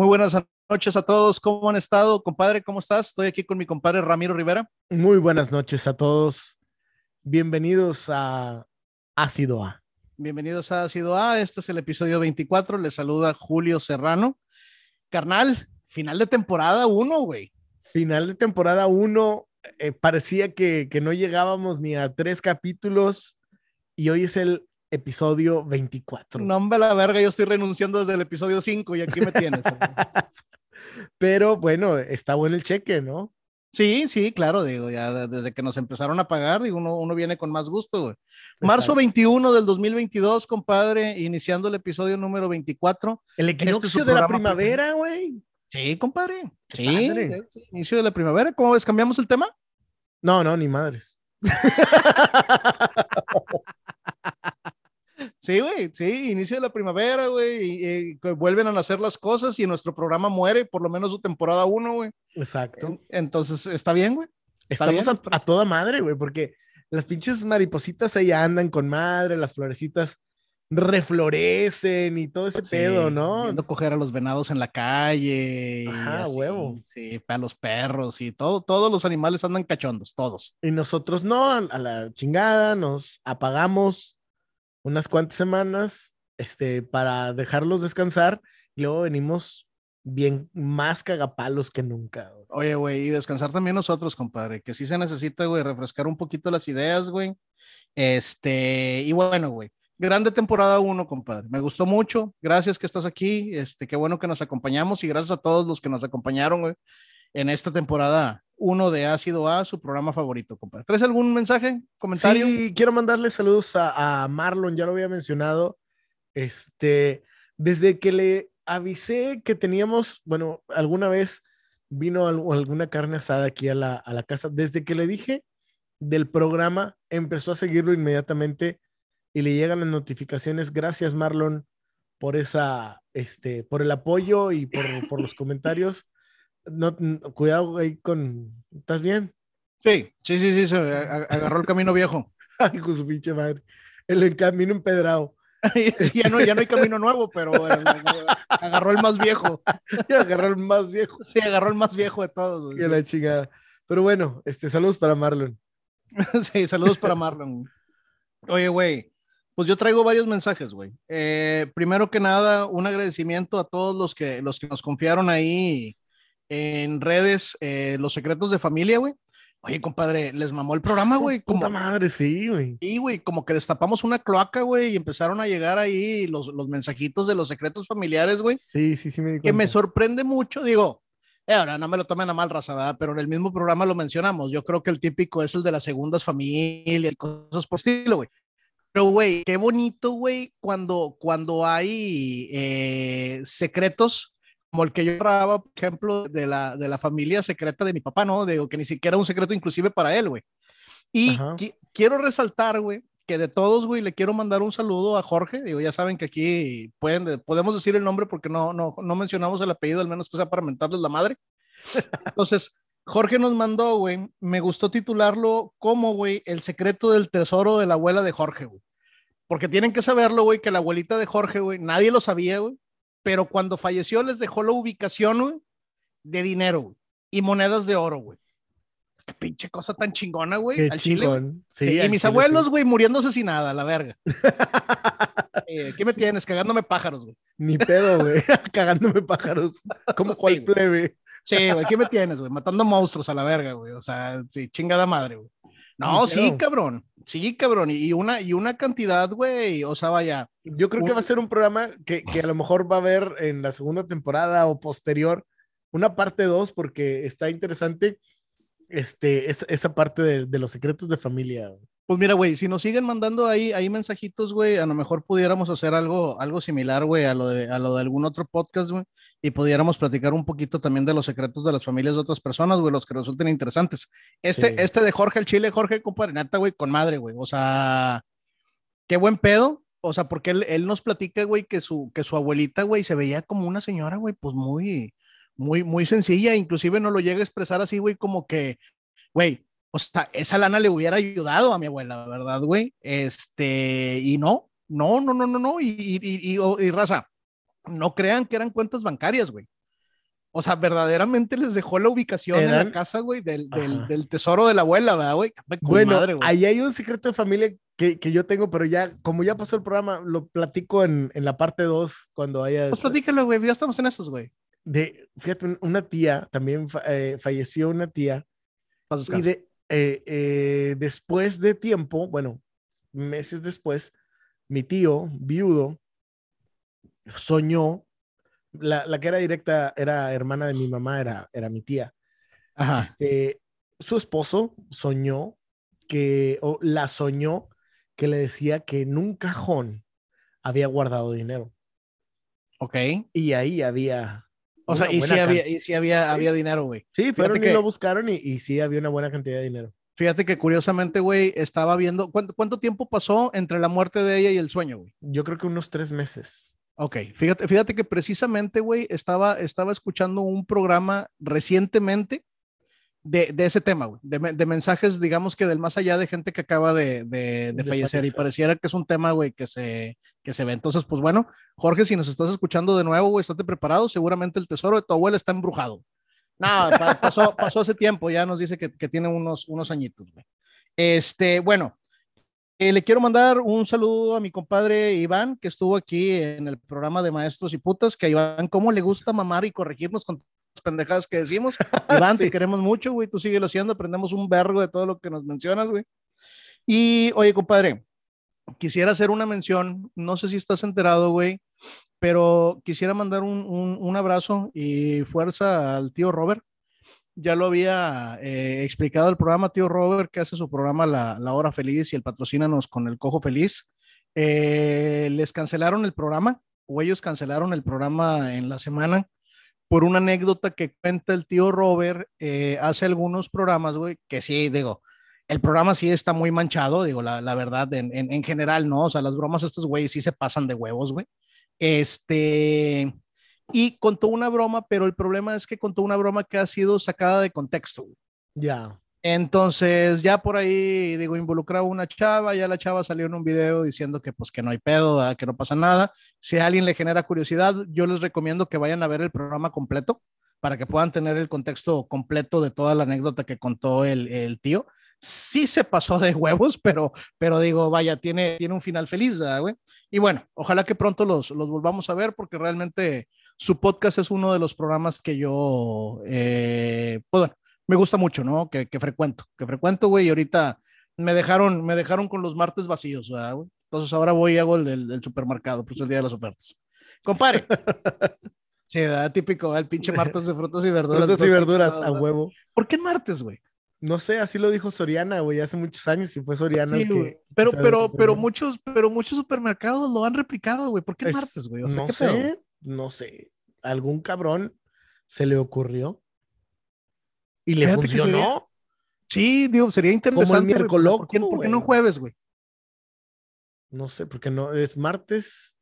Muy buenas noches a todos. ¿Cómo han estado, compadre? ¿Cómo estás? Estoy aquí con mi compadre Ramiro Rivera. Muy buenas noches a todos. Bienvenidos a Ácido A. Bienvenidos a Ácido A. Este es el episodio 24. Les saluda Julio Serrano. Carnal, final de temporada 1, güey. Final de temporada 1. Eh, parecía que, que no llegábamos ni a tres capítulos y hoy es el episodio 24. No, hombre, la verga, yo estoy renunciando desde el episodio 5 y aquí me tienes. Pero bueno, está bueno el cheque, ¿no? Sí, sí, claro, digo, ya desde que nos empezaron a pagar, digo, uno, uno viene con más gusto, güey. Marzo 21 del 2022, compadre, iniciando el episodio número 24. El equinoccio de la primavera, güey. Sí, compadre. Sí, sí, inicio de la primavera. ¿Cómo ves? ¿Cambiamos el tema? No, no, ni madres. Sí, güey, sí, inicio de la primavera, güey, y, vuelven a nacer las cosas y nuestro programa muere, por lo menos su temporada uno, güey. Exacto. Entonces, está bien, güey. Estamos A, toda madre, güey, porque las pinches maripositas ahí andan con madre, las florecitas reflorecen y todo ese pedo, ¿no? Viendo coger a los venados en la calle. Ajá, huevo. Sí, para los perros y todo, todos los animales andan cachondos, todos. Y nosotros no, a la chingada, nos apagamos unas cuantas semanas este, para dejarlos descansar y luego venimos bien más cagapalos que nunca. Oye, güey, y descansar también nosotros, compadre, que sí se necesita, güey, refrescar un poquito las ideas, güey. Este, y bueno, güey, grande temporada uno, compadre. Me gustó mucho. Gracias que estás aquí. Este, qué bueno que nos acompañamos y gracias a todos los que nos acompañaron, güey, en esta temporada uno de Ácido A, su programa favorito, compadre. ¿Traes algún mensaje, comentario? Sí, quiero mandarle saludos a, Marlon, ya lo había mencionado. Este, desde que le avisé que teníamos, bueno, alguna vez vino alguna carne asada aquí a la, a la casa, desde que le dije del programa, empezó a seguirlo inmediatamente y le llegan las notificaciones. Gracias, Marlon, por esa, este, por el apoyo y por, por los comentarios no, cuidado ahí con. ¿Estás bien? Sí, sí, sí, sí, se agarró el camino viejo. Ay, con su pinche madre. El, camino empedrado. sí, ya no, ya no hay camino nuevo, pero agarró el más viejo. agarró el más viejo. Sí, agarró el más viejo de todos. Que la chingada. Pero bueno, este, saludos para Marlon. sí, saludos para Marlon. Oye, güey, pues yo traigo varios mensajes, güey. Eh, primero que nada, un agradecimiento a todos los que, los que nos confiaron ahí en redes eh, Los Secretos de Familia, güey. Oye, compadre, les mamó el programa, güey. Puta madre, sí, güey. Sí, güey, como que destapamos una cloaca, güey, y empezaron a llegar ahí los, los mensajitos de los secretos familiares, güey. Sí, sí, sí, me di Que me sorprende mucho, digo, eh, ahora no me lo tomen a mal, raza, ¿verdad? Pero en el mismo programa lo mencionamos. Yo creo que el típico es el de las segundas familias, cosas por estilo, güey. Pero, güey, qué bonito, güey, cuando, cuando hay eh, secretos como el que yo grababa, por ejemplo, de la, de la familia secreta de mi papá, ¿no? Digo, que ni siquiera un secreto inclusive para él, güey. Y quiero resaltar, güey, que de todos, güey, le quiero mandar un saludo a Jorge. Digo, ya saben que aquí pueden, podemos decir el nombre porque no, no, no mencionamos el apellido, al menos que sea para mentarles la madre. Entonces, Jorge nos mandó, güey, me gustó titularlo como, güey, el secreto del tesoro de la abuela de Jorge, güey. Porque tienen que saberlo, güey, que la abuelita de Jorge, güey, nadie lo sabía, güey, pero cuando falleció les dejó la ubicación, de dinero, y monedas de oro, güey. Qué pinche cosa tan chingona, güey. Al chile. y mis abuelos, güey, muriéndose sin nada, la verga. eh, ¿Qué me tienes? Cagándome pájaros, güey. Ni pedo, güey. Cagándome pájaros. Como cual plebe. Sí, güey. ¿Qué me tienes, güey? Matando monstruos a la verga, güey. O sea, sí, chingada madre, güey. No, sí, cabrón. Sí, cabrón. Y una, y una cantidad, güey. O sea, vaya. Yo creo que va a ser un programa que, que, a lo mejor va a haber en la segunda temporada o posterior una parte 2 porque está interesante este, esa parte de, de, los secretos de familia. Pues mira, güey, si nos siguen mandando ahí, ahí mensajitos, güey, a lo mejor pudiéramos hacer algo, algo similar, güey, a lo de, a lo de algún otro podcast, güey, y pudiéramos platicar un poquito también de los secretos de las familias de otras personas, güey, los que resulten interesantes. Este, este de Jorge el Chile, Jorge, compadre, neta, güey, con madre, güey, o sea, qué buen pedo, o sea, porque él, él nos platica, güey, que su, que su abuelita, güey, se veía como una señora, güey, pues muy, muy, muy sencilla, inclusive no lo llega a expresar así, güey, como que, güey, o sea, esa lana le hubiera ayudado a mi abuela, ¿verdad, güey? Este, y no, no, no, no, no, no, y, y, y, y raza, no crean que eran cuentas bancarias, güey. O sea, verdaderamente les dejó la ubicación en la casa, güey, del, del, tesoro de la abuela, ¿verdad, güey? Bueno, ahí hay un secreto de familia que, que, yo tengo, pero ya, como ya pasó el programa, lo platico en, en la parte 2 cuando haya... Pues platícalo, güey, ya estamos en esos, güey. De, fíjate, una tía, también eh, falleció una tía. Y de, eh, eh, después de tiempo, bueno, meses después, mi tío, viudo, soñó la, la, que era directa era hermana de mi mamá, era, era mi tía. Este, su esposo soñó que, o la soñó que le decía que en un cajón había guardado dinero. Ok. Y ahí había. O sea, y sí, había, y sí había, había dinero, güey. Sí, fueron que... lo buscaron y, y sí había una buena cantidad de dinero. Fíjate que curiosamente, güey, estaba viendo. ¿cuánto, ¿Cuánto tiempo pasó entre la muerte de ella y el sueño, güey? Yo creo que unos tres meses. Ok, fíjate, fíjate que precisamente, güey, estaba, estaba escuchando un programa recientemente de, de ese tema, güey, de, de, mensajes, digamos que del más allá de gente que acaba de, de, de fallecer, y pareciera que es un tema, güey, que se, que se ve. Entonces, pues bueno, Jorge, si nos estás escuchando de nuevo, güey, estate preparado, seguramente el tesoro de tu abuela está embrujado. No, pasó, pasó hace tiempo, ya nos dice que, que tiene unos, unos añitos, güey. Este, bueno, eh, le quiero mandar un saludo a mi compadre Iván, que estuvo aquí en el programa de Maestros y Putas, que a Iván, ¿cómo le gusta mamar y corregirnos con las pendejadas que decimos? Iván, te queremos mucho, güey, tú síguelo haciendo, aprendemos un vergo de todo lo que nos mencionas, güey. Y, oye, compadre, quisiera hacer una mención, no sé si estás enterado, güey, pero quisiera mandar un, un, un abrazo y fuerza al tío Robert ya lo había eh, explicado el programa, tío Robert, que hace su programa La, la Hora Feliz y el patrocínanos con el Cojo Feliz. Eh, les cancelaron el programa, o ellos cancelaron el programa en la semana por una anécdota que cuenta el tío Robert eh, hace algunos programas, güey, que sí, digo, el programa sí está muy manchado, digo, la, la verdad, en, en, en, general, ¿no? O sea, las bromas estos güeyes sí se pasan de huevos, güey. Este, y contó una broma, pero el problema es que contó una broma que ha sido sacada de contexto. Ya. Entonces, ya por ahí, digo, involucraba una chava, ya la chava salió en un video diciendo que pues que no hay pedo, que no pasa nada. Si a alguien le genera curiosidad, yo les recomiendo que vayan a ver el programa completo para que puedan tener el contexto completo de toda la anécdota que contó el, el tío. Sí se pasó de huevos, pero, pero digo, vaya, tiene, tiene un final feliz, ¿verdad, güey? Y bueno, ojalá que pronto los, los volvamos a ver porque realmente su podcast es uno de los programas que yo, eh, pues bueno, me gusta mucho, ¿no? Que, que frecuento, que frecuento, güey, y ahorita me dejaron, me dejaron con los martes vacíos, ¿verdad, güey? Entonces ahora voy y hago el, el, el, supermercado, pues el día de las ofertas. Compare. sí, ¿verdad? típico, el pinche martes de frutas y verduras. Frutas y verduras a huevo. ¿Por qué martes, güey? No sé, así lo dijo Soriana, güey, hace muchos años y fue Soriana. Sí, que, pero, pero, pero muchos, pero muchos supermercados lo han replicado, güey. ¿Por qué es, martes, güey? O sea, no ¿qué sé, pedo? No sé. Algún cabrón se le ocurrió y le Fíjate funcionó. Sería, sí, digo, sería interesante. Como el miércoles. ¿Por qué, ¿Por qué no jueves, güey? No sé, porque no es martes.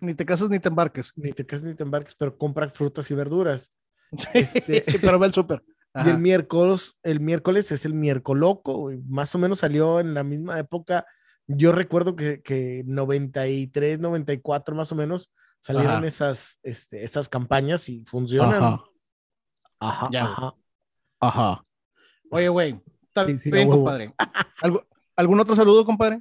Ni te casas ni te embarques. Ni te casas ni te embarques, pero compra frutas y verduras. Sí, este, pero va al súper. Y el miércoles, el miércoles es el miércoles loco, más o menos salió en la misma época. Yo recuerdo que, que 93, 94 más o menos salieron ajá. esas, este, esas campañas y funcionan. Ajá. Ajá. Ya. Ajá. ajá. Oye, güey, está sí, sí, bien, compadre. ¿Algún otro saludo, compadre?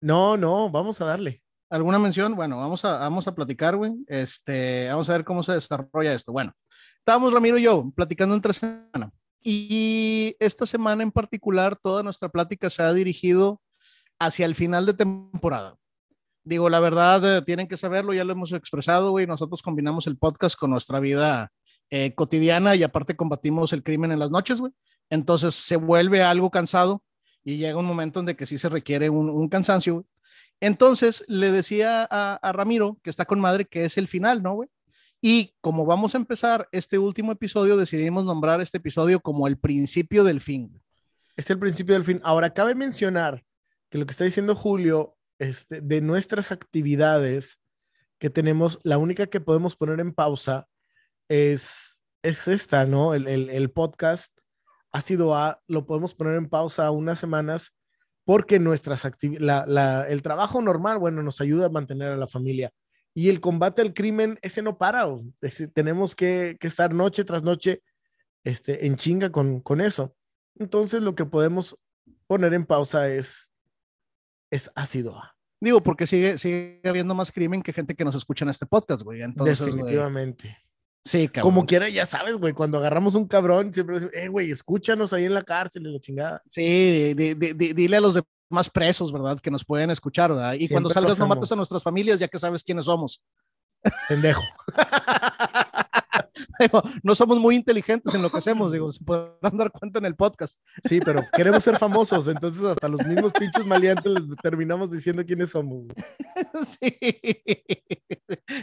No, no, vamos a darle. ¿Alguna mención? Bueno, vamos a, vamos a platicar, güey. Este, vamos a ver cómo se desarrolla esto. Bueno, estábamos Ramiro y yo platicando entre semana. Y esta semana en particular, toda nuestra plática se ha dirigido hacia el final de temporada. Digo, la verdad, eh, tienen que saberlo, ya lo hemos expresado, güey. Nosotros combinamos el podcast con nuestra vida eh, cotidiana y aparte combatimos el crimen en las noches, güey. Entonces se vuelve algo cansado y llega un momento en que sí se requiere un, un cansancio, güey. Entonces le decía a, a, Ramiro, que está con madre, que es el final, ¿no, güey? Y como vamos a empezar este último episodio, decidimos nombrar este episodio como el principio del fin. Es el principio del fin. Ahora, cabe mencionar que lo que está diciendo Julio, este, de nuestras actividades que tenemos, la única que podemos poner en pausa es, es esta, ¿no? El, el, podcast ha sido a, lo podemos poner en pausa unas semanas porque nuestras la, la, el trabajo normal, bueno, nos ayuda a mantener a la familia. Y el combate al crimen, ese no para. ese- tenemos que, que estar noche tras noche este, en chinga con, con eso. Entonces lo que podemos poner en pausa es, es ácido. A. Digo, porque sigue, sigue habiendo más crimen que gente que nos escucha en este podcast, güey. Entonces, güey, Definitivamente. sí, cabrón. Como quiera, ya sabes, güey, cuando agarramos un cabrón, siempre decimos, eh, güey, escúchanos ahí en la cárcel y la chingada. Sí, di- di- di- dile a los demás presos, ¿verdad? Que nos pueden escuchar, ¿verdad? Y cuando salgas no mates a nuestras familias, ya que sabes quiénes somos. Pendejo. No somos muy inteligentes en lo que hacemos, digo, se podrán dar cuenta en el podcast. Sí, pero queremos ser famosos, entonces hasta los mismos pinches maleantes les terminamos diciendo quiénes somos. güey. Sí.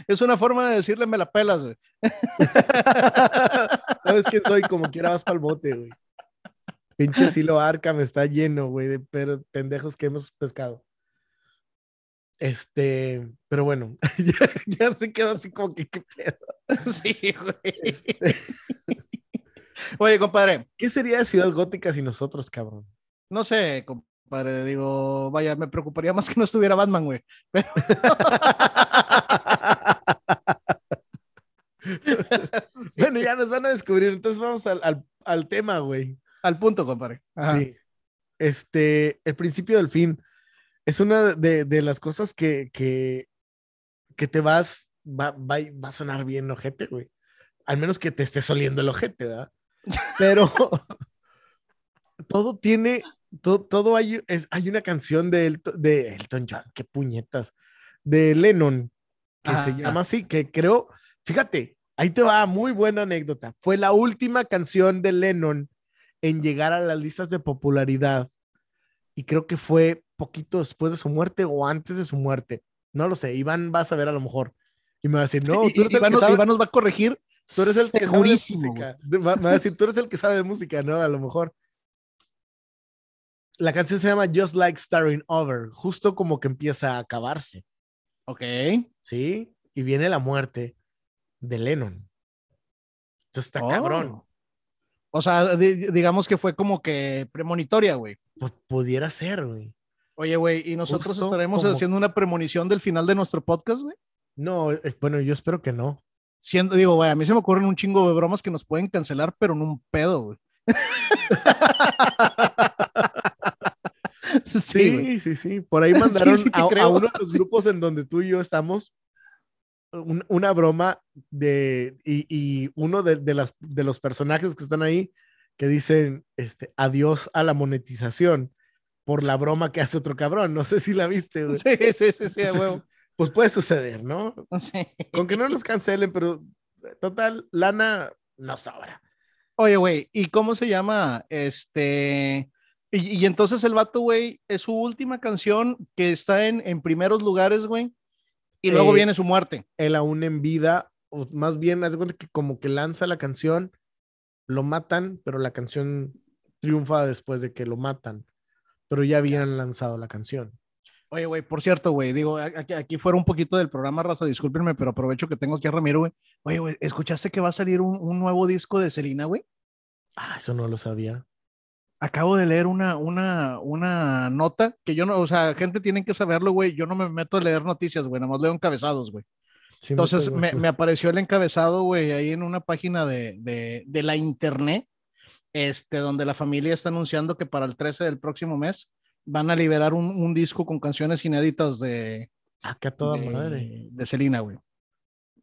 Es una forma de decirle me la pelas, güey. ¿Sabes quién soy? Como quiera vas para el bote, güey. Pinche silo Arkham está lleno, güey, de pendejos que hemos pescado. Este, pero bueno, ya, ya se quedó así como que, ¿qué pedo? Sí, güey. Este, Oye, compadre, ¿Qué sería Ciudad Gótica sin nosotros, cabrón? no sé, compadre, digo, vaya, me preocuparía más que no estuviera Batman, güey. Pero... Sí, Bueno, ya nos van a descubrir, entonces vamos al, al- al tema, güey. Al punto, compadre. Ajá. Sí. Este, el principio del fin es una de, de las cosas que, que, que te vas, va, va, va a sonar bien ojete, güey. Al menos que te estés oliendo el ojete, ¿verdad? Pero todo tiene, todo, todo hay, es, hay una canción de, Elton- de Elton John, qué puñetas, de Lennon, que se llama así, que creo, fíjate, ahí te va, muy buena anécdota. Fue la última canción de Lennon en llegar a las listas de popularidad y creo que fue poquito después de su muerte o antes de su muerte. No lo sé, Iván va a saber a lo mejor. Y me va a decir, no, Y- tú eres y- el Iván, que nos- sabe- Iván nos va a corregir. tú eres el que sabe de música. De- Va, va a decir, tú eres el que sabe de música, ¿no? A lo mejor. La canción se llama Just Like Starting Over, justo como que empieza a acabarse, Ok. ¿sí? Y viene la muerte de Lennon. Entonces está Oh. cabrón. O sea, di- digamos que fue como que premonitoria, güey. Pues pudiera ser, güey. Oye, güey, ¿y nosotros Justo estaremos como- haciendo una premonición del final de nuestro podcast, güey? No, eh, bueno, yo espero que no. Siendo, digo, güey, a mí se me ocurren un chingo de bromas que nos pueden cancelar, pero en un pedo, güey. sí. Sí, sí, sí. Por ahí mandaron sí a, uno de los grupos en donde tú y yo estamos un- una broma de y, y uno de, de las de los personajes que están ahí que dicen este adiós a la monetización por la broma que hace otro cabrón. No sé si la viste, güey. Sí, sí, sí, sí, huevo. Pues puede suceder, ¿no? Sí. Con que no nos cancelen, pero total, lana no sobra. Oye, güey, ¿y cómo se llama? Este. Y, y entonces el vato, güey, es su última canción que está en, en primeros lugares, güey. Y luego Eh, viene su muerte. él aún en vida, o más bien, haz de cuenta que como que lanza la canción, lo matan, pero la canción triunfa después de que lo matan. Pero ya habían lanzado la canción. Oye, güey, por cierto, güey, digo, aquí, aquí fuera un poquito del programa, raza, discúlpenme, pero aprovecho que tengo aquí a Ramiro, güey. Oye, güey, ¿escuchaste que va a salir un, un nuevo disco de Selena, güey? Ah, eso no lo sabía. Acabo de leer una, una, una nota que yo no, o sea, gente tiene que saberlo, güey. Yo no me meto a leer noticias, güey, nada más leo encabezados, güey. Sí, Entonces me, me apareció el encabezado, güey, ahí en una página de, de, de la internet, este, donde la familia está anunciando que para el 13 del próximo mes van a liberar un, un disco con canciones inéditas de, Ah, que a toda de, madre. de Selena, güey.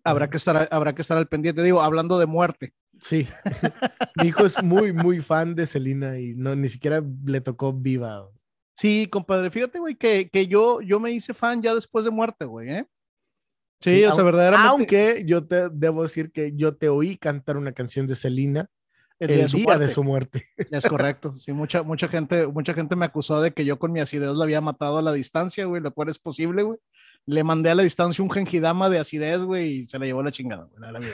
Habrá que, estar, habrá que estar al pendiente, digo, hablando de muerte. Sí. Mi hijo es muy, muy fan de Selena y no, ni siquiera le tocó viva. Sí, compadre, fíjate, güey, que, que yo, yo me hice fan ya después de muerte, güey, ¿eh? Sí, Sí, o sea, verdaderamente. Aunque yo te debo decir que yo te oí cantar una canción de Selena el el, día de su día muerte. de su muerte. Es correcto. Sí, mucha, mucha gente, mucha gente me acusó de que yo con mi acidez la había matado a la distancia, güey, lo cual es posible, güey. Le mandé a la distancia un gengidama de acidez, güey, y se la llevó la chingada, güey. a la vida.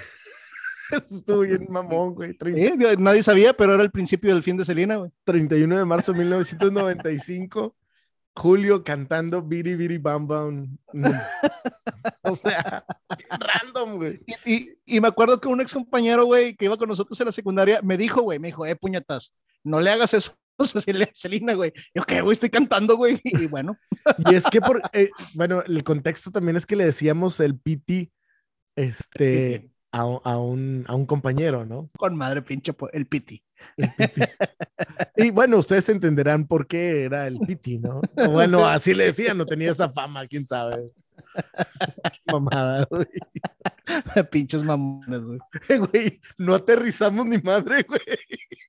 Eso estuvo bien mamón, güey. Trein- Sí, digo, nadie sabía, pero era el principio del fin de Selena, güey. 31 de marzo de 1995, Julio cantando Biri Biri Bam Bam. O sea, random, güey. Y, y, y me acuerdo que un ex compañero, güey, que iba con nosotros en la secundaria, me dijo, güey, me dijo, eh, puñetas, no le hagas eso Celina, güey. Yo, ¿qué, güey? Estoy cantando, güey. Y bueno. Y es que, por, eh, bueno, el contexto también es que le decíamos el PT este, a, a, un, a un compañero, ¿no? Con madre pinche, el PT. Y bueno, ustedes entenderán por qué era el Piti, ¿no? bueno, así le decían, no tenía esa fama, quién sabe. mamada, güey. Pinches mamones, güey. güey, no aterrizamos ni madre, güey.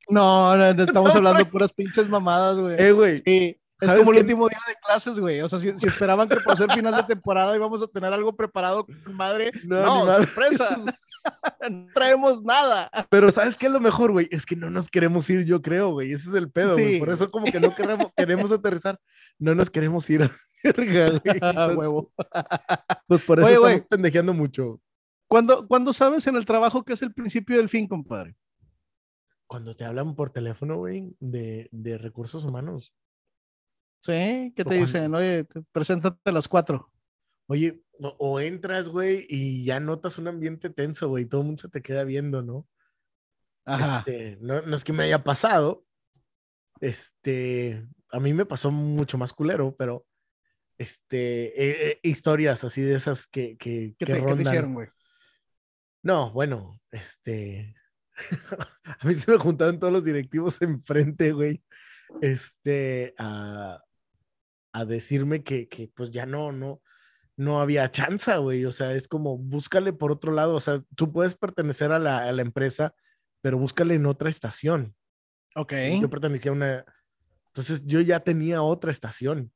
No, no, estamos hablando puras pinches mamadas, güey. Eh, güey. Sí. Es como el último día de clases, güey. O sea, si, esperaban que por ser final de temporada íbamos a tener algo preparado, madre. No, no sorpresa. no traemos nada. Pero ¿sabes qué es lo mejor, güey? Es que no nos queremos ir, yo creo, güey. Ese es el pedo, güey. Por eso como que no queremos, queremos aterrizar. No nos queremos ir a verga, güey. huevo. Pues por eso estamos pendejeando mucho. ¿Cuándo, ¿Cuándo sabes en el trabajo que es el principio del fin, compadre? Cuando te hablan por teléfono, güey, de, de recursos humanos. Sí, ¿qué te dicen? Oye, preséntate a las cuatro. Oye, o, entras, güey, y ya notas un ambiente tenso, güey, todo el mundo se te queda viendo, ¿no? Ajá. Este, no, no, es que me haya pasado, este, a mí me pasó mucho más culero, pero, este, eh, eh, historias así de esas que, que, ¿Qué, te, ¿qué te hicieron, güey? No, bueno, este, a mí se me juntaron todos los directivos enfrente, güey, este, a, a decirme que, que, pues ya no, no, no había chance, güey. O sea, es como búscale por otro lado. O sea, tú puedes pertenecer a la, a la empresa, pero búscale en otra estación. Ok. Yo pertenecía a una. Entonces yo ya tenía otra estación.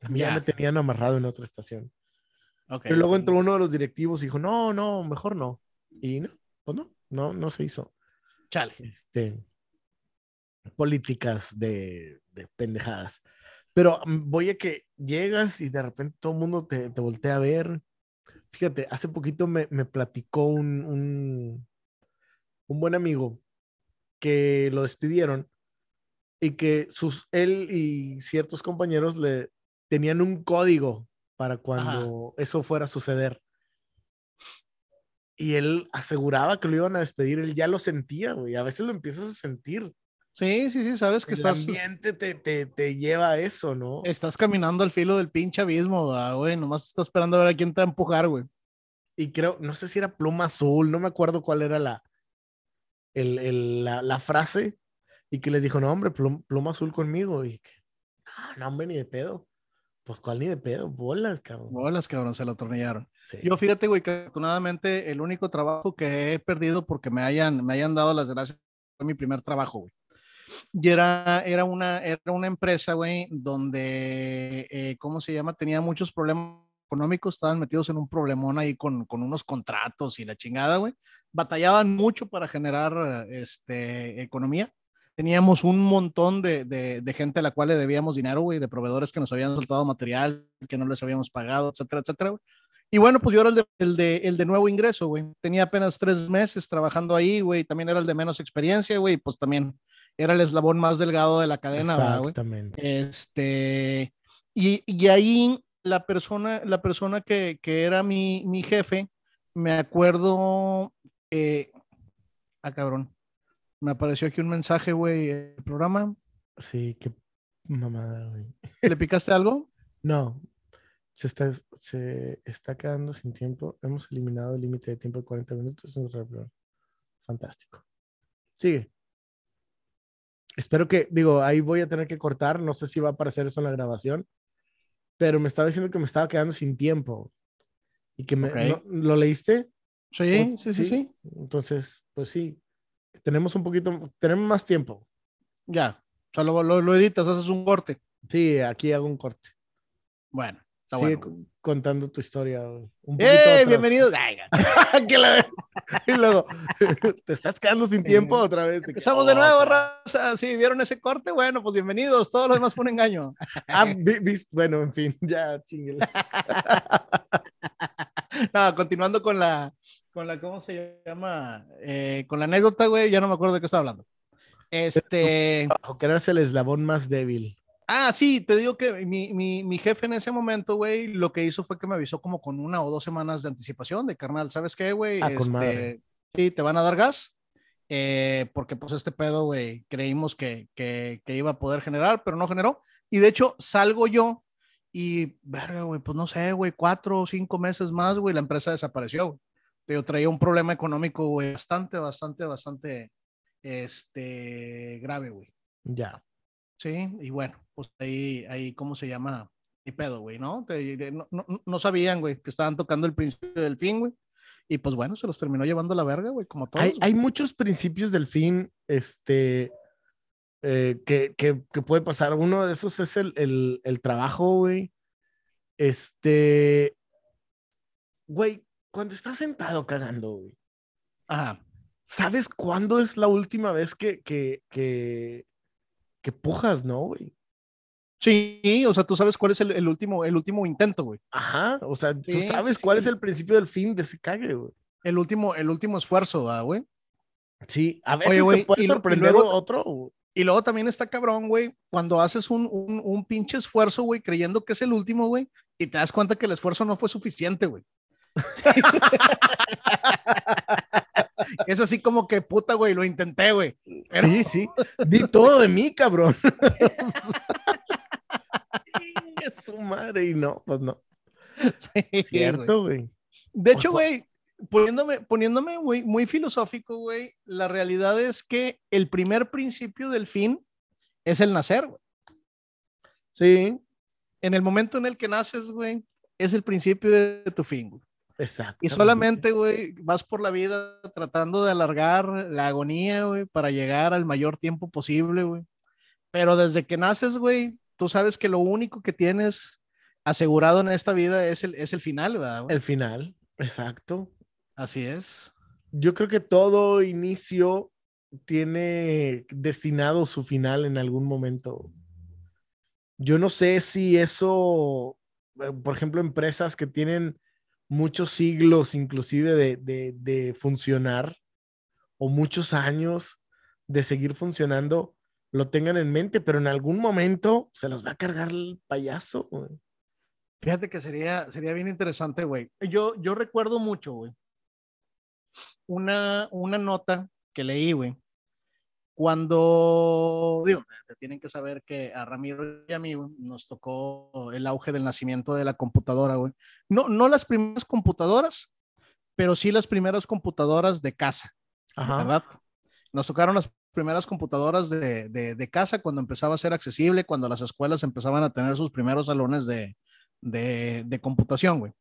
A mí ya me tenían amarrado en otra estación. Okay, pero luego entró uno de los directivos y dijo, no, no, mejor no. Y no, pues no, no, no se hizo. Chale. Este, políticas de, de pendejadas. Pero mm, voy a que llegas y de repente todo el mundo te, te voltea a ver. Fíjate, hace poquito me, me platicó un, un, un, buen amigo que lo despidieron y que sus, él y ciertos compañeros le tenían un código para cuando eso fuera a suceder. Y él aseguraba que lo iban a despedir, él ya lo sentía, güey. A veces lo empiezas a sentir. Sí, sí, sí, sabes que estás. El ambiente te, te, te, lleva a eso, ¿no? Estás caminando al filo del pinche abismo, güey. Nomás estás esperando a ver a quién te va a empujar, güey. Y creo, no sé si era pluma azul, no me acuerdo cuál era la, el, el, la, la, frase. Y que les dijo, no, hombre, pluma, azul conmigo. Y que, ah, no, hombre, ni de pedo. Pues cuál ni de pedo, bolas, cabrón. Bolas, cabrón, se lo atornillaron. Sí. Yo fíjate, güey, que afortunadamente el único trabajo que he perdido porque me hayan, me hayan dado las gracias fue mi primer trabajo, güey. Y era, era, una, era una empresa, güey, donde, eh, ¿cómo se llama? Tenía muchos problemas económicos, estaban metidos en un problemón ahí con, con unos contratos y la chingada, güey. Batallaban mucho para generar este, economía. Teníamos un montón de, de, gente a la cual le debíamos dinero, güey, de proveedores que nos habían soltado material, que no les habíamos pagado, etcétera, etcétera, güey. Y bueno, pues yo era el de, el de, el de nuevo ingreso, güey. Tenía apenas tres meses trabajando ahí, güey. También era el de menos experiencia, güey. Pues también era el eslabón más delgado de la cadena, Exactamente. Este, y, y, ahí la persona, la persona que, que era mi, mi, jefe, me acuerdo, eh, ah, cabrón, me apareció aquí un mensaje, güey, el programa. Sí, qué mamada, güey. ¿Le picaste algo? No, se está, se está quedando sin tiempo. Hemos eliminado el límite de tiempo de 40 minutos. Fantástico. Sigue. Espero que, digo, ahí voy a tener que cortar, no sé si va a aparecer eso en la grabación, pero me estaba diciendo que me estaba quedando sin tiempo. ¿Y que me, ¿Lo leíste? Sí, sí, sí, sí. Entonces, pues sí, tenemos un poquito, tenemos más tiempo. Ya, o sea, lo, lo, lo editas, haces un corte. Sí, aquí hago un corte. Bueno, Está Sigue bueno. contando tu historia. Un ¡Eh! Bienvenidos. y luego, te estás quedando sin sí. tiempo otra vez. Empezamos de nuevo, raza. Sí, ¿vieron ese corte? Bueno, pues bienvenidos. Todo lo demás fue un engaño. ah, vi, vi, bueno, en fin, ya chingue. no, continuando con la, con la, ¿cómo se llama? Eh, con la anécdota, güey, ya no me acuerdo de qué estaba hablando. Este. O quererse el eslabón más débil. Ah, sí, te digo que mi, mi, mi jefe en ese momento, güey, lo que hizo fue que me avisó como con una o dos semanas de anticipación de carnal, ¿sabes qué, güey? Ah, este, sí, te van a dar gas eh, porque pues este pedo, güey, creímos que, que, que, iba a poder generar, pero no generó. Y de hecho salgo yo y, verga, güey, pues no sé, güey, cuatro o cinco meses más, güey, la empresa desapareció, güey. Yo traía un problema económico, güey, bastante, bastante, bastante, este, grave, güey. Ya. Sí, y bueno, pues ahí, ahí, ¿cómo se llama? Y pedo, güey, ¿no? No, no, no sabían, güey, que estaban tocando el principio del fin, güey. Y pues bueno, se los terminó llevando la verga, güey, como todos. Hay, hay, muchos principios del fin, este, eh, que, que, que, puede pasar. Uno de esos es el, el, el trabajo, güey. Este, güey, cuando estás sentado cagando, güey. Ajá. ¿Sabes cuándo es la última vez que, que, que, que pujas, no, güey? Sí, o sea, tú sabes cuál es el, el último, el último intento, güey. Ajá, o sea, sí, tú sabes sí, cuál sí. es el principio del fin de ese cague, güey. El último, el último esfuerzo, güey. Sí, a veces Oye, te puede sorprender luego, otro. Y luego también está cabrón, güey, cuando haces un, un, un pinche esfuerzo, güey, creyendo que es el último, güey, y te das cuenta que el esfuerzo no fue suficiente, güey. es así como que puta, güey, lo intenté, güey. Pero... Sí, sí. Di todo de mí, cabrón. su madre, y no, pues no. Sí, Cierto, güey. De hecho, güey, poniéndome, poniéndome güey, muy filosófico, güey, la realidad es que el primer principio del fin es el nacer, güey. Sí. En el momento en el que naces, güey, es el principio de tu fin, güey. Exacto. Y solamente, güey, vas por la vida tratando de alargar la agonía, güey, para llegar al mayor tiempo posible, güey. Pero desde que naces, güey, tú sabes que lo único que tienes asegurado en esta vida es el, es el final, ¿verdad? Güey? El final, exacto. Así es. Yo creo que todo inicio tiene destinado su final en algún momento. Yo no sé si eso, eh, por ejemplo, empresas que tienen muchos siglos inclusive de, de, de funcionar o muchos años de seguir funcionando, lo tengan en mente, pero en algún momento se los va a cargar el payaso, güey. Fíjate que sería, sería bien interesante, güey. Yo, yo recuerdo mucho, güey. Una, una nota que leí, güey. Cuando, digo, tienen que saber que a Ramiro y a mí güey, nos tocó el auge del nacimiento de la computadora, güey. No, no las primeras computadoras, pero sí las primeras computadoras de casa, Ajá. ¿verdad? Nos tocaron las primeras computadoras de, de, de, casa cuando empezaba a ser accesible, cuando las escuelas empezaban a tener sus primeros salones de, de, de computación, güey.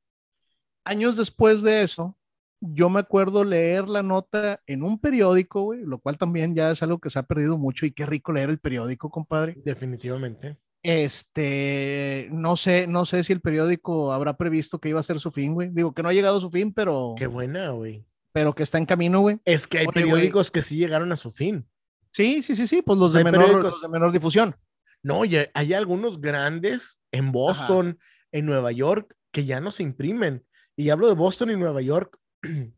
Años después de eso, yo me acuerdo leer la nota en un periódico, güey, lo cual también ya es algo que se ha perdido mucho y qué rico leer el periódico, compadre. Definitivamente. Este, no sé, no sé si el periódico habrá previsto que iba a ser su fin, güey. Digo que no ha llegado a su fin, pero. Qué buena, güey. Pero que está en camino, güey. Es que hay Oye, periódicos que sí llegaron a su fin. Sí, sí, sí, sí, pues los de, menor, los de menor difusión. No, y hay algunos grandes en Boston, Ajá. en Nueva York, que ya no se imprimen. Y hablo de Boston y Nueva York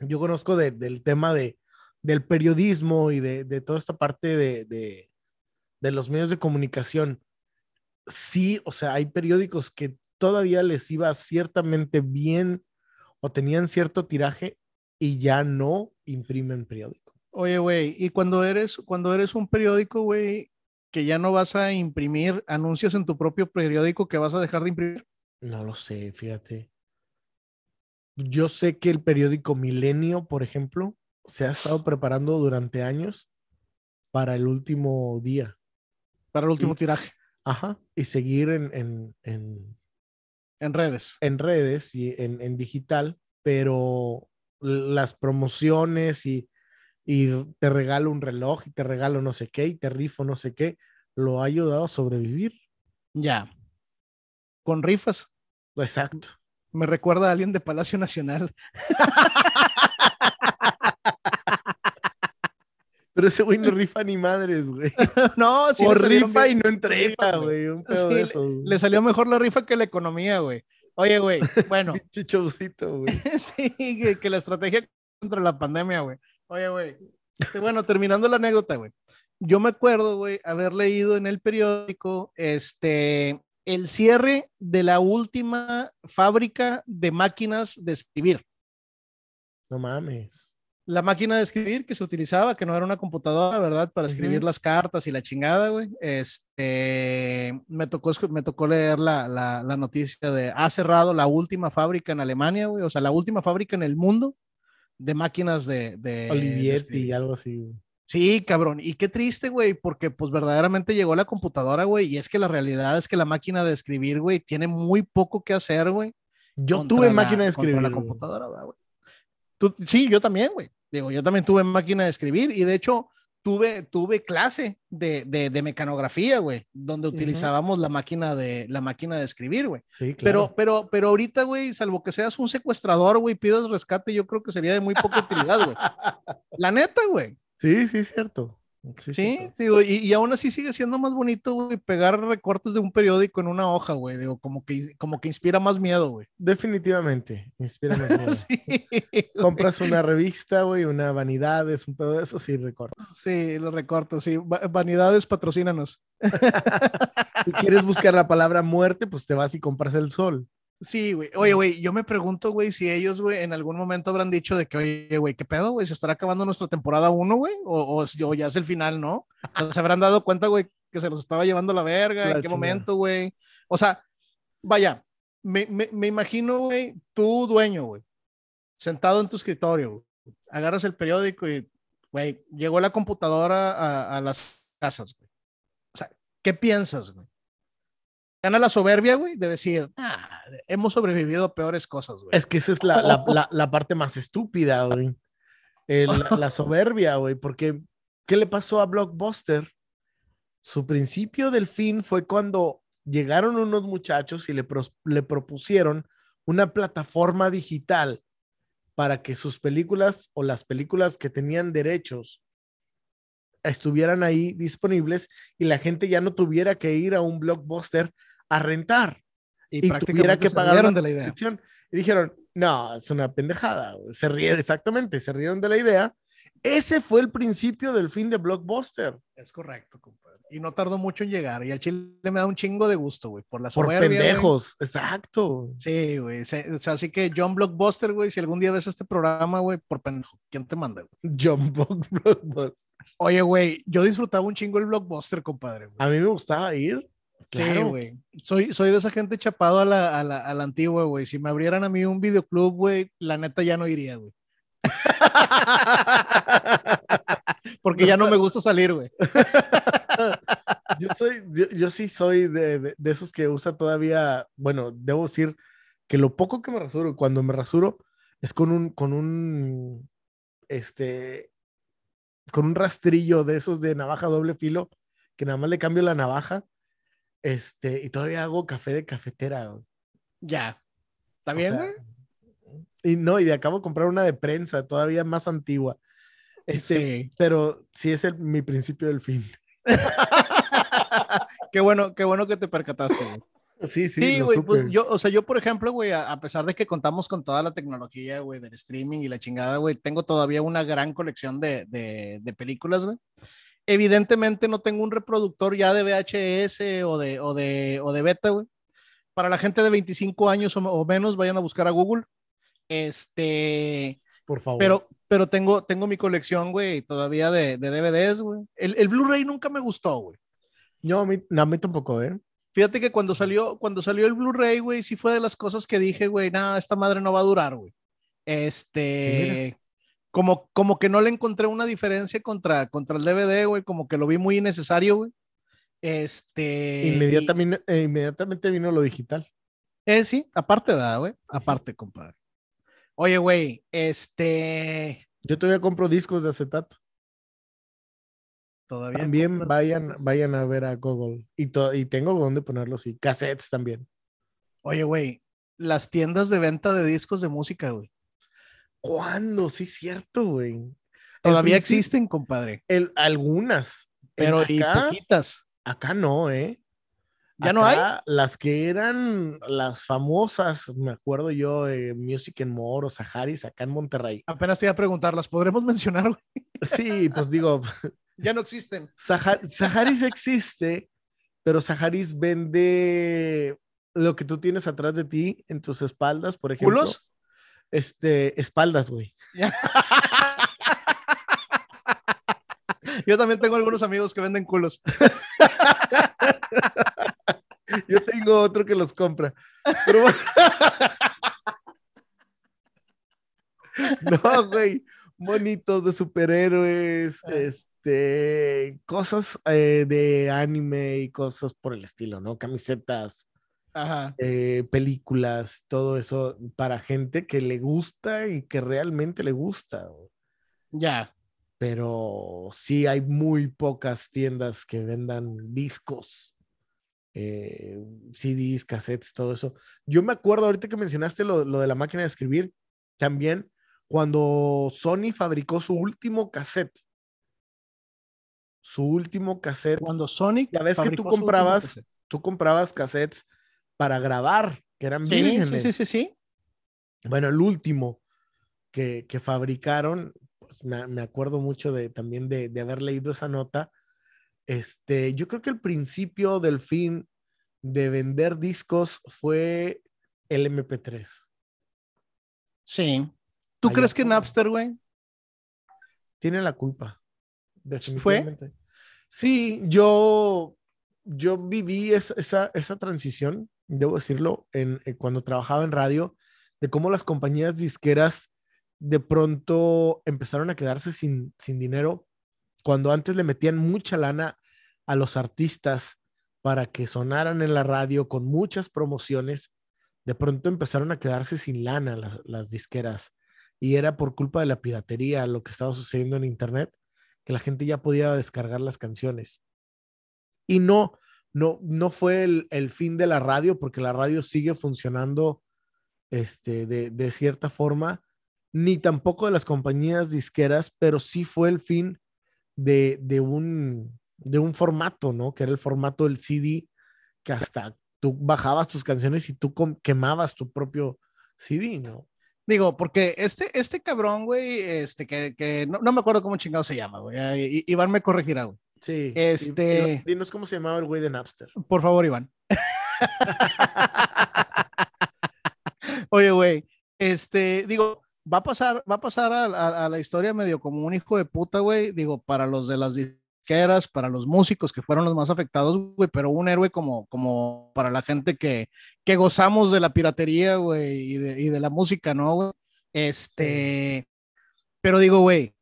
yo conozco de, del tema de, del periodismo y de, de toda esta parte de, de, de, los medios de comunicación. Sí, o sea, hay periódicos que todavía les iba ciertamente bien o tenían cierto tiraje y ya no imprimen periódico. Oye, güey, y cuando eres, cuando eres un periódico, güey, que ya no vas a imprimir anuncios en tu propio periódico que vas a dejar de imprimir. No lo sé, fíjate yo sé que el periódico Milenio, por ejemplo, se ha estado preparando durante años para el último día. Para el último y, tiraje. Ajá. Y seguir en, en, en, en redes. En redes y en, en, digital, pero las promociones y, y te regalo un reloj y te regalo no sé qué y te rifo no sé qué, lo ha ayudado a sobrevivir. Ya. Con rifas. Exacto me recuerda a alguien de Palacio Nacional. Pero ese güey no rifa ni madres, güey. no, sí. O rifa bien. y no entrega, güey. Un pedo sí, de eso, le, le, salió mejor la rifa que la economía, güey. Oye, güey, bueno. Chichocito, güey. sí, que, que, la estrategia contra la pandemia, güey. Oye, güey. Este, bueno, terminando la anécdota, güey. Yo me acuerdo, güey, haber leído en el periódico, este, el cierre de la última fábrica de máquinas de escribir. No mames. la máquina de escribir que se utilizaba, que no era una computadora, ¿verdad? Para escribir las cartas y la chingada, güey. Este, me tocó, me tocó leer la, la, la noticia de, ha cerrado la última fábrica en Alemania, güey. O sea, la última fábrica en el mundo de máquinas de... de de Olivetti, escribir. algo así. güey. Sí, cabrón. Y qué triste, güey, porque pues verdaderamente llegó la computadora, güey. Y es que la realidad es que la máquina de escribir, güey, tiene muy poco que hacer, güey. Yo tuve la- máquina de escribir. la computadora, ¿verdad, güey? Tú- sí, yo también, güey. Digo, yo también tuve máquina de escribir y de hecho tuve, tuve clase de, de, de mecanografía, güey, donde utilizábamos la máquina de, la máquina de escribir, güey. Sí, claro. Pero, pero, pero ahorita, güey, salvo que seas un secuestrador, güey, pidas rescate, yo creo que sería de muy poca utilidad, güey. La neta, güey. Sí, sí, cierto. Sí, Sí, cierto. sí, güey, y, y aún así sigue siendo más bonito, güey, pegar recortes de un periódico en una hoja, güey. Digo, como que, como que inspira más miedo, güey. Definitivamente. Inspira más miedo. Sí, Compras una revista, güey, una vanidad, es un pedo de eso, sí, recortas. sí, los recortes, sí. Va- Vanidades, patrocínanos. Si quieres buscar la palabra muerte, pues te vas y compras el sol. Sí, güey. Oye, güey, yo me pregunto, güey, si ellos, güey, en algún momento habrán dicho de que, oye, güey, ¿qué pedo, güey? ¿Se estará acabando nuestra temporada 1, güey? O, ya es el final, ¿no? O sea, se habrán dado cuenta, güey, que se los estaba llevando la verga, en qué chingada. momento, güey. O sea, vaya, me, me, me imagino, güey, tú dueño, güey, sentado en tu escritorio, güey, agarras el periódico y, güey, llegó la computadora a, a las casas, güey. O sea, ¿qué piensas, güey? Gana la soberbia, güey, de decir, ah, hemos sobrevivido a peores cosas, güey. Es que esa es la, la, la, la parte más estúpida, güey. La, soberbia, güey, porque ¿qué le pasó a Blockbuster? Su principio del fin fue cuando llegaron unos muchachos y le, le propusieron una plataforma digital para que sus películas o las películas que tenían derechos estuvieran ahí disponibles y la gente ya no tuviera que ir a un blockbuster a rentar y, tuviera prácticamente que se pagar rieron una de la idea. Y dijeron, no, es una pendejada. güey". Se rieron, exactamente, se rieron de la idea. Ese fue el principio del fin de Blockbuster. Es correcto, compadre. Y no tardó mucho en llegar. Y al chile me da un chingo de gusto, güey, por la Por soberbia. güey. pendejos, exacto. Sí, güey. se- O sea, así que John Blockbuster, güey, si algún día ves este programa, güey, por pendejo, ¿quién te manda, güey? John Block- Blockbuster. Oye, güey, yo disfrutaba un chingo el Blockbuster, compadre. güey. A mí me gustaba ir. Sí, güey. Soy, soy de esa gente chapado a la, a la, a la antigua, güey. Si me abrieran a mí un videoclub, güey, la neta ya no iría, güey. Porque ya no me gusta salir, güey. yo, soy, yo, yo sí soy de, de- de esos que usa todavía, bueno, debo decir que lo poco que me rasuro, cuando me rasuro, es con un, con un, este, con un rastrillo de esos de navaja doble filo, que nada más le cambio la navaja, este, y todavía hago café de cafetera. güey. Ya. ¿Está O bien, sea, güey? y no, y de acabo de comprar una de prensa, todavía más antigua. Este, Sí. Pero sí es el- mi principio del fin. Qué bueno, qué bueno que te percataste, güey. Sí, sí, Sí, güey, pues yo, o sea, yo, por ejemplo, güey, a, a pesar de que contamos con toda la tecnología, güey, del streaming y la chingada, güey, tengo todavía una gran colección de, de, de películas, güey. Evidentemente no tengo un reproductor ya de VHS o de, o de, o de beta, güey. Para la gente de 25 años o, o menos, vayan a buscar a Google. Este, Por favor. pero, pero tengo, tengo mi colección, güey, todavía de, de DVDs, güey. El, el Blu-ray nunca me gustó, güey. Yo, a mí, no, a mí tampoco, ¿eh? Fíjate que cuando salió, cuando salió el Blu-ray, güey, sí fue de las cosas que dije, güey, nada, esta madre no va a durar, güey. Este, como, como que no le encontré una diferencia contra, contra el DVD, güey, como que lo vi muy innecesario, güey. Este. Inmediatamente, eh, inmediatamente vino lo digital. eh, sí, aparte, ¿verdad, güey? Aparte, compadre. Oye, güey, este. Yo todavía compro discos de acetato. Todavía. También vayan, vayan a ver a Google. Y, to- y tengo donde ponerlos y cassettes también. Oye, güey, las tiendas de venta de discos de música, güey. ¿Cuándo? Sí, cierto, güey. Todavía existen, compadre. el- algunas. Pero En y acá, poquitas. acá no, ¿eh? ¿Ya no hay? Acá, Las que eran las famosas, me acuerdo yo, de Music and More o Saharis acá en Monterrey. Apenas te iba a preguntar, ¿las podremos mencionar, güey? Sí, pues digo, Ya no existen. Sahar- Saharis existe, pero Saharis vende lo que tú tienes atrás de ti, en tus espaldas, por ejemplo. ¿Culos? Este, espaldas, güey. Yo también tengo algunos amigos que venden culos. Yo tengo otro que los compra. Pero No, güey. Monitos de superhéroes, ah. este, cosas eh, de anime y cosas por el estilo, ¿no? Camisetas, eh, películas, todo eso para gente que le gusta y que realmente le gusta. Ya. Pero sí hay muy pocas tiendas que vendan discos, eh, CDs, cassettes, todo eso. Yo me acuerdo ahorita que mencionaste lo, lo de la máquina de escribir, también cuando Sony fabricó su último cassette. Su último cassette. Cuando Sony. Ya ves que tú comprabas, tú comprabas cassettes para grabar, que eran sí, Sí, sí, sí, sí. Bueno, el último que, que fabricaron, pues me, me, acuerdo mucho de también de, de, haber leído esa nota. Este, yo creo que el principio del fin de vender discos fue el MP3. Sí. ¿Tú crees que Napster, güey? Tiene la culpa. Definitivamente. ¿Fue? Sí, yo, yo viví esa, esa, transición, debo decirlo, en, eh, cuando trabajaba en radio, de cómo las compañías disqueras de pronto empezaron a quedarse sin, sin dinero, cuando antes le metían mucha lana a los artistas para que sonaran en la radio con muchas promociones, de pronto empezaron a quedarse sin lana las, las disqueras y era por culpa de la piratería, lo que estaba sucediendo en Internet, que la gente ya podía descargar las canciones. Y no, no, no fue el, fin de la radio, porque la radio sigue funcionando este, de, cierta forma, ni tampoco de las compañías disqueras, pero sí fue el fin de, un, de un formato, ¿no? Que era el formato del CD, que hasta tú bajabas tus canciones y tú quemabas tu propio CD, ¿no? Digo, porque este, este cabrón, güey, este, que, que no, no, me acuerdo cómo chingado se llama, güey. Iván me corregirá, güey. Sí. Este. dinos cómo se llamaba el güey de Napster. Por favor, Iván. Oye, güey, este, digo, va a pasar, va a pasar a, a, la historia medio como un hijo de puta, güey. Digo, para los de las disqueras, para los músicos que fueron los más afectados, güey, pero un héroe como, como para la gente que, que gozamos de la piratería, güey, y de, y de la música, ¿no, güey? Este, pero digo, güey,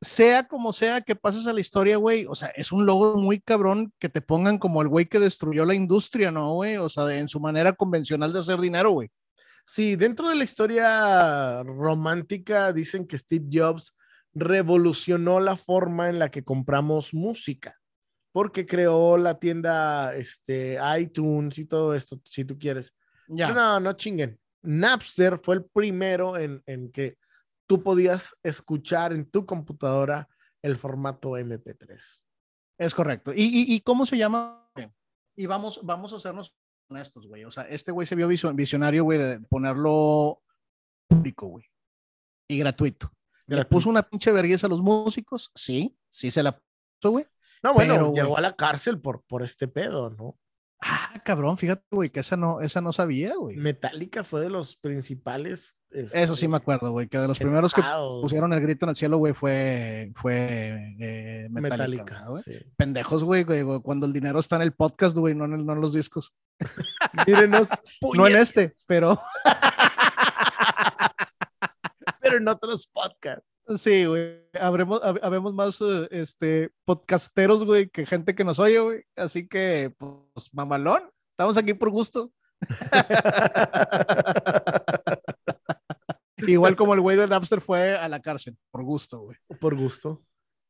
sea como sea que pases a la historia, güey, o sea, es un logro muy cabrón que te pongan como el güey que destruyó la industria, ¿no, güey? O sea, de, en su manera convencional de hacer dinero, güey. Sí, dentro de la historia romántica dicen que Steve Jobs revolucionó la forma en la que compramos música porque creó la tienda este, iTunes y todo esto, si tú quieres. Ya. No, no chinguen. Napster fue el primero en, en, que tú podías escuchar en tu computadora el formato MP3. Es correcto. ¿Y, y, y cómo se llama? Y vamos, vamos a hacernos honestos, güey. O sea, este güey se vio visionario, güey, de ponerlo público, güey. Y gratuito. ¿Le puso una pinche vergüenza a los músicos? Sí, sí se la puso, güey. No, bueno, llegó a la cárcel por, por este pedo, ¿no? Ah, cabrón, fíjate, güey, que esa no, esa no sabía, güey. Metallica fue de los principales. Eso sí me este, acuerdo, güey, que de los primeros que pusieron el grito en el cielo, güey, fue, fue eh, Metallica. güey. Pendejos, güey, cuando el dinero está en el podcast, güey, no en, no en los discos. Mírenos. no en este, pero. pero en otros podcasts. Sí, güey. Habremos, habemos más eh, este, podcasteros, güey, que gente que nos oye, güey. Así que, pues, mamalón. Estamos aquí por gusto. Igual como el güey de Napster fue a la cárcel, por gusto, güey. Por gusto.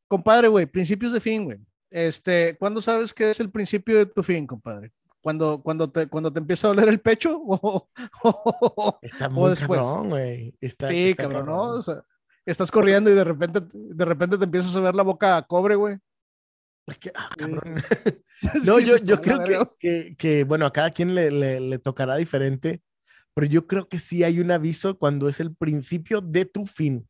Compadre, güey, principios de fin, güey. Este, ¿cuándo sabes que es el principio de tu fin, compadre? Cuando, cuando, te, cuando te empieza a doler el pecho o, está muy después. cabrón, güey. sí, cabrón, ¿no? O sea, estás corriendo y de repente, de repente te empiezas a ver la boca a cobre, güey. Ah, no, yo, yo creo que, que, que, bueno, a cada quien le, le, le, tocará diferente, pero yo creo que sí hay un aviso cuando es el principio de tu fin.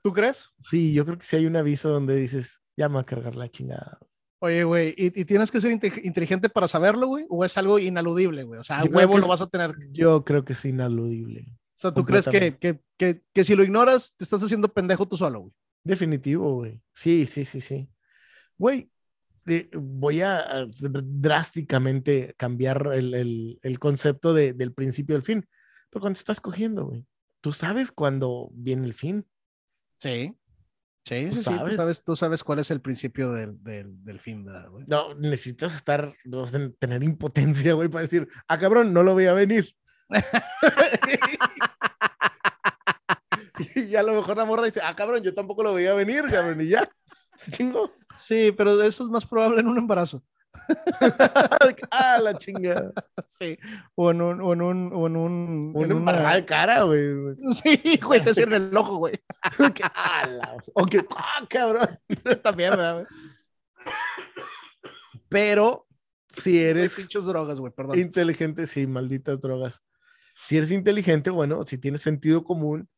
¿Tú crees? Sí, yo creo que sí hay un aviso donde dices, ya me va a cargar la chingada. Oye, güey, ¿y, ¿y, tienes que ser inteligente para saberlo, güey? ¿O es algo inaludible, güey? O sea, huevo lo vas a tener. Yo creo que es inaludible. O sea, ¿tú crees que, que, que, que, si lo ignoras, te estás haciendo pendejo tú solo, güey? Definitivo, güey. Sí, sí, sí, sí. güey, de- voy a a drásticamente cambiar el, el- el concepto de- del principio del fin. Pero cuando estás cogiendo, güey, tú sabes cuándo viene el fin. Sí. Sí, Tú sí, sí. Tú sabes. sabes, tú sabes cuál es el principio del, del, del fin, ¿verdad, güey? No, necesitas estar, tener impotencia, güey, para decir, ah, cabrón, no lo voy a venir. y a lo mejor la morra dice, ah, cabrón, yo tampoco lo veía venir, cabrón, y ya. Se chingó. Sí, pero eso es más probable en un embarazo. ah, la chinga. Sí. O en un. O en un. O en un Una en una- de cara, güey. Sí, güey, te cierra el ojo, güey. Ah, O que, ah, cabrón. También, ¿verdad, güey? Pero si Eres pinches drogas, güey, perdón. inteligente, sí, malditas drogas. Si eres inteligente, bueno, si tienes sentido común,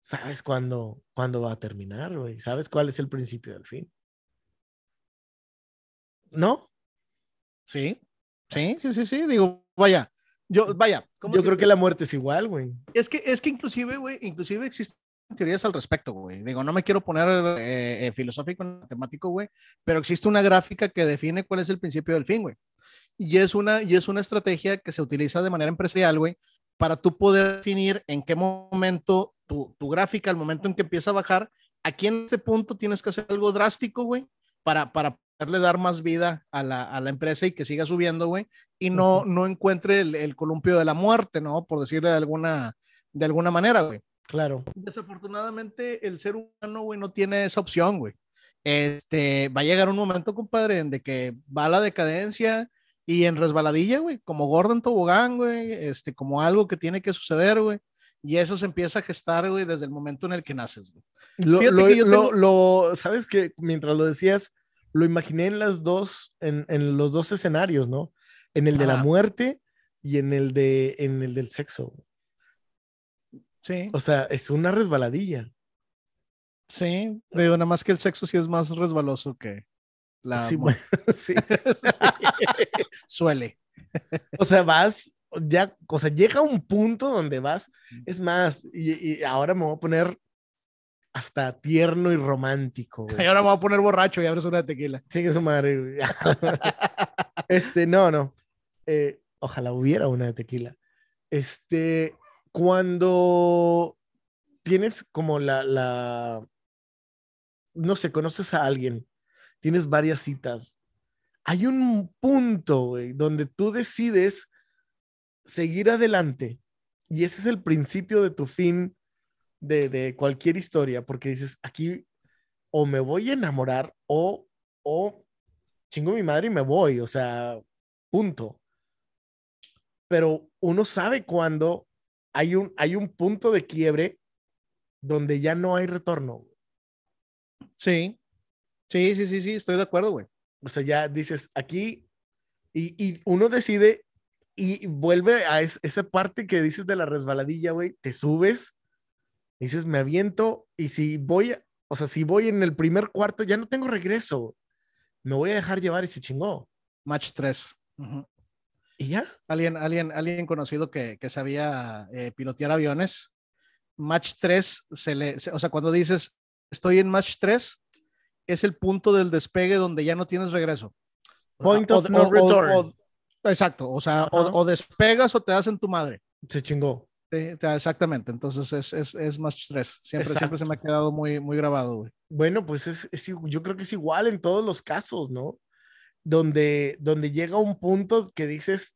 sabes cuándo, cuándo va a terminar, güey. Sabes cuál es el principio del fin. ¿No? Sí, sí, sí, sí, sí. Digo, vaya. Yo, vaya. ¿cómo Yo se- creo que la muerte es igual, güey. Es que, es que inclusive, güey, inclusive existen teorías al respecto, güey. Digo, no me quiero poner eh, eh, filosófico, matemático, güey, pero existe una gráfica que define cuál es el principio del fin, güey. Y es una, y es una estrategia que se utiliza de manera empresarial, güey, para tú poder definir en qué momento tu, tu gráfica, al momento en que empieza a bajar, aquí en este punto tienes que hacer algo drástico, güey, para, para poderle dar más vida a la, a la empresa y que siga subiendo, güey, y no, Ujú. no encuentre el, el columpio de la muerte, ¿no? Por decirle de alguna, de alguna manera, güey. Claro. Desafortunadamente, el ser humano, güey, no tiene esa opción, güey. Este, va a llegar un momento, compadre, en de que va la decadencia y en resbaladilla, güey, como Gordon Tobogán, güey, este, como algo que tiene que suceder, güey. Y eso se empieza a gestar, güey, desde el momento en el que naces, güey. Lo, lo- que yo lo- tengo- lo- sabes que mientras lo decías, lo imaginé en las dos, en, en los dos escenarios, ¿no? En el de la muerte y en el de, en el del sexo. Sí, O sea, es una resbaladilla. sí. Digo, nada más que el sexo sí es más resbaloso que la Sí, muerte. bueno, sí. Sí. Suele. O sea, vas, ya, o sea, llega un punto donde vas, es más, y, y ahora me voy a poner hasta tierno y romántico, Y ahora me voy a poner borracho y abres una tequila. Sigue su madre, güey. Este, no, no. Eh, ojalá hubiera una de tequila. Este, cuando tienes como la, la, no sé, conoces a alguien, tienes varias citas, hay un punto, güey, donde tú decides seguir adelante y ese es el principio de tu fin de, de cualquier historia, porque dices, aquí o me voy a enamorar o, o chingo mi madre y me voy, o sea, punto. Pero uno sabe cuando hay un, hay un punto de quiebre donde ya no hay retorno. Sí, sí, sí, sí, sí, estoy de acuerdo, güey. O sea, ya dices aquí y, y uno decide y vuelve a es- esa parte que dices de la resbaladilla, güey, te subes, dices, me aviento y si voy, o sea, si voy en el primer cuarto, ya no tengo regreso. Me voy a dejar llevar y se chingó. Match 3. Y ya. Alguien, alguien, alguien conocido que, que sabía eh, pilotear aviones. Match 3, se le, se- o sea, cuando dices estoy en match 3, es el punto del despegue donde ya no tienes regreso. Point of o- no o- return. o- exacto, o sea, o despegas o te das en tu madre. Se chingó. Sí, te- exactamente, entonces es, es, es match 3. Siempre, siempre se me ha Exacto. quedado muy, muy grabado, güey. Bueno, pues es, es yo creo que es igual en todos los casos, ¿no? Donde, donde llega un punto que dices,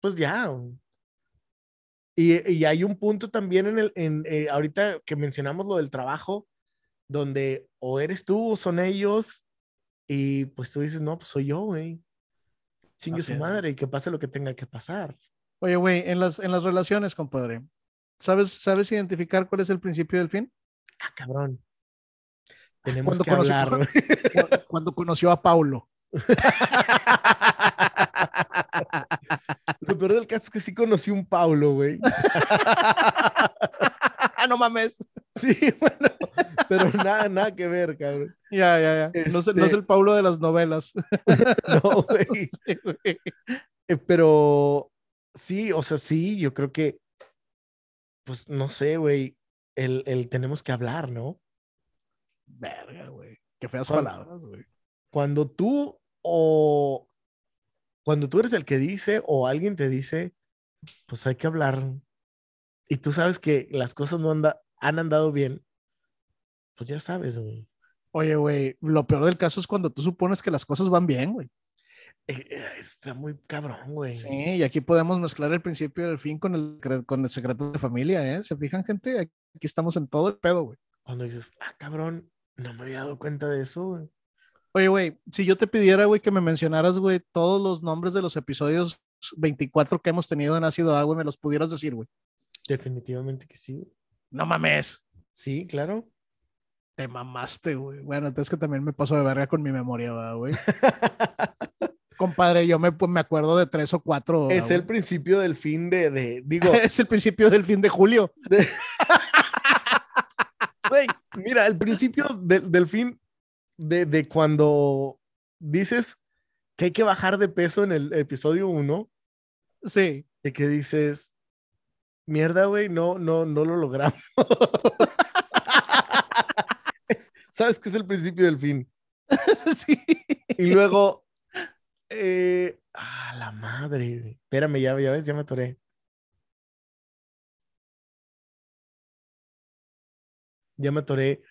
pues ya. Y, y hay un punto también en el, en, eh, ahorita que mencionamos lo del trabajo, donde o eres tú o son ellos, y pues tú dices, no, pues soy yo, güey. Chingue Así su es. madre y que pase lo que tenga que pasar. Oye, güey, en las, en las relaciones, compadre, ¿sabes, ¿sabes identificar cuál es el principio del fin? Ah, cabrón. Tenemos Cuando que conoció- hablar, güey. Cu- Cuando conoció a Paulo. Lo peor del caso es que sí conocí un Paulo, güey. no mames. Sí, bueno, pero nada, nada que ver, cabrón. Ya, ya, ya. No, es, no es Este- el Paulo de las novelas. No, güey. Sí, güey. Eh, pero sí, o sea, sí, yo creo que, pues no sé, güey, el, el tenemos que hablar, ¿no? Verga, güey. Qué feas palabras, güey. cuando tú o cuando tú eres el que dice o alguien te dice, pues hay que hablar y tú sabes que las cosas no anda, han andado bien, pues ya sabes, güey. Oye, güey, lo peor del caso es cuando tú supones que las cosas van bien, güey. Eh, eh, Está muy cabrón, güey. Sí, y aquí podemos mezclar el principio y el fin con el, con el secreto de familia, ¿eh? ¿Se fijan, gente? Aquí estamos en todo el pedo, güey. Cuando dices, ah, cabrón, no me había dado cuenta de eso, güey. Oye, güey, si yo te pidiera, güey, que me mencionaras, güey, todos los nombres de los episodios 24 que hemos tenido en Ácido Agua, me los pudieras decir, güey. Definitivamente que sí. güey. No mames. Sí, claro. Te mamaste, güey. Bueno, entonces que también me paso de verga con mi memoria, ¿verdad, güey. Compadre, yo me, pues, me acuerdo de tres o cuatro. ¿verdad, es el principio del fin de, de digo, es el principio del fin de julio. güey, mira, el principio de- del fin de, de cuando dices que hay que bajar de peso en el episodio 1, Sí. de que dices, mierda, güey, no, no, no lo logramos. ¿Sabes qué es el principio del fin? sí. Y luego, eh, ah, la madre. Espérame, ya, ya ves, ya me atoré. Ya me atoré.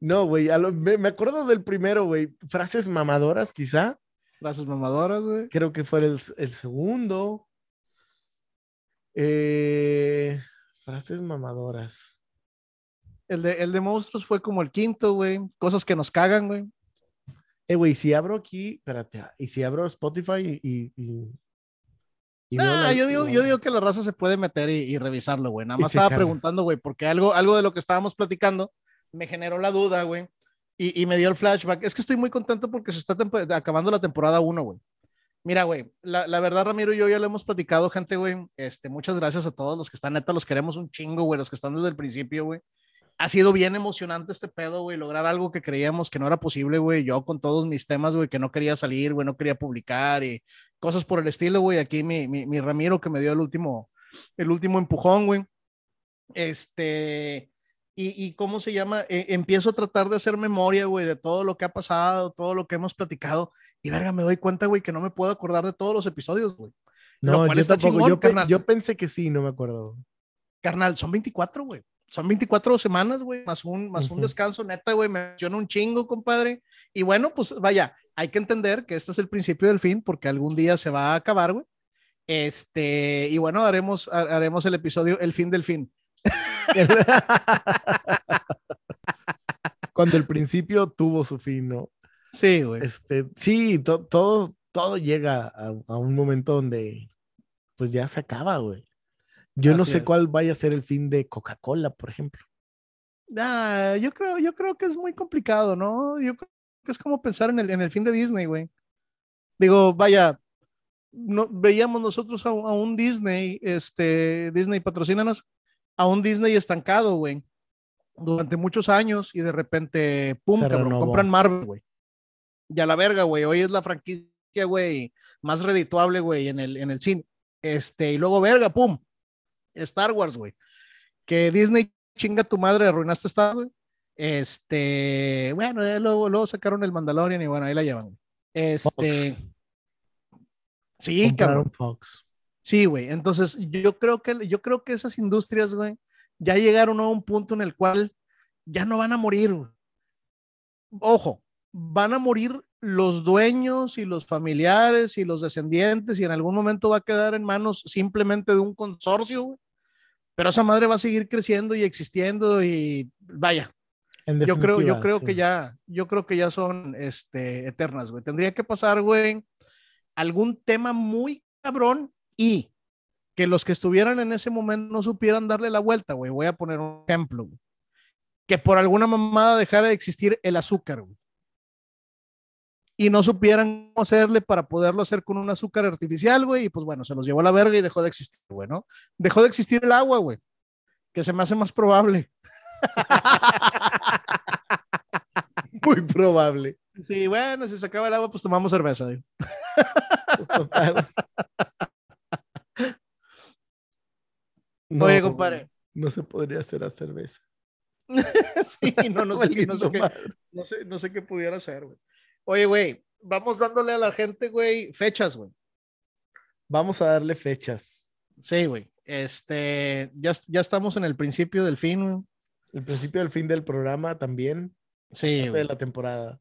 No, güey, a lo- me, me acuerdo del primero, güey. Frases mamadoras, quizá. Frases mamadoras, güey. Creo que fue el, el segundo. Eh, frases mamadoras. El de, el de monstruos fue como el quinto, güey. Cosas que nos cagan, güey. Eh, güey, si abro aquí, espérate, y si abro Spotify y... y, Ah, la- yo digo, yo digo que la raza se puede meter y, y revisarlo, güey. Nada más estaba preguntando, güey, porque algo, algo de lo que estábamos platicando me generó la duda, güey. Y, y me dio el flashback. Es que estoy muy contento porque se está acabando la temporada 1, güey. Mira, güey, la, la verdad, Ramiro y yo ya lo hemos platicado, gente, güey. Este, muchas gracias a todos los que están, neta, los queremos un chingo, güey, los que están desde el principio, güey. Ha sido bien emocionante este pedo, güey, lograr algo que creíamos que no era posible, güey. Yo con todos mis temas, güey, que no quería salir, güey, no quería publicar y cosas por el estilo, güey. Aquí mi, mi, mi Ramiro que me dio el último, el último empujón, güey. Este, y, y cómo se llama, Eh, empiezo a tratar de hacer memoria, güey, de todo lo que ha pasado, todo lo que hemos platicado. Y verga, me doy cuenta, güey, que no me puedo acordar de todos los episodios, güey. No, yo está tampoco. chingón, yo, pe- carnal. yo pensé que sí, no me acuerdo. Carnal, son 24, güey. Son 24 semanas, güey, más un, más un descanso, neta, güey, me menciona un chingo, compadre. Y bueno, pues vaya, hay que entender que este es el principio del fin, porque algún día se va a acabar, güey. Este, y bueno, haremos, ha- haremos el episodio El fin del fin. Cuando el principio tuvo su fin, ¿no? Sí, güey. Este, sí, to- todo, todo llega a, a un momento donde pues ya se acaba, güey. Yo no sé es. cuál vaya a ser el fin de Coca-Cola, por ejemplo. Ah, yo creo, yo creo que es muy complicado, ¿no? Yo creo que es como pensar en el, en el fin de Disney, güey. Digo, vaya, no, veíamos nosotros a, un- a un Disney, este, Disney, patrocínanos, a un Disney estancado, güey, durante muchos años y de repente, pum, cabrón, compran Marvel, güey. Y a la verga, güey, hoy es la franquicia, güey, más redituable, güey, en el, en el cine. Este, y luego, verga, pum, Star Wars, güey. Que Disney chinga tu madre, arruinaste Star Wars, güey. Este, bueno, luego, luego sacaron el Mandalorian y bueno, ahí la llevan. Este, Fox. sí, cabrón. Fox. Sí, güey. Entonces, yo creo que yo creo que esas industrias, güey, ya llegaron a un punto en el cual ya no van a morir. güey. Ojo, van a morir los dueños y los familiares y los descendientes y en algún momento va a quedar en manos simplemente de un consorcio. Pero esa madre va a seguir creciendo y existiendo y vaya, yo creo, yo creo sí. que ya, yo creo que ya son este, eternas, güey. Tendría que pasar, güey, algún tema muy cabrón y que los que estuvieran en ese momento no supieran darle la vuelta, güey. Voy a poner un ejemplo, güey. Que por alguna mamada dejara de existir el azúcar, güey. Y no supieran cómo hacerle para poderlo hacer con un azúcar artificial, güey. Y pues bueno, se los llevó a la verga y dejó de existir, güey, ¿no? Dejó de existir el agua, güey. Que se me hace más probable. Muy probable. Sí, bueno, si se acaba el agua, pues tomamos cerveza. güey. Total. Oye, No, compadre. No se podría hacer a cerveza. sí, no, no sé, qué- no, sé qué, no, sé, no sé qué pudiera hacer, güey. Oye, güey, vamos dándole a la gente, güey, fechas, güey. Vamos a darle fechas. Sí, güey. Este, ya, ya estamos en el principio del fin. El principio del fin del programa también. Sí, de la temporada.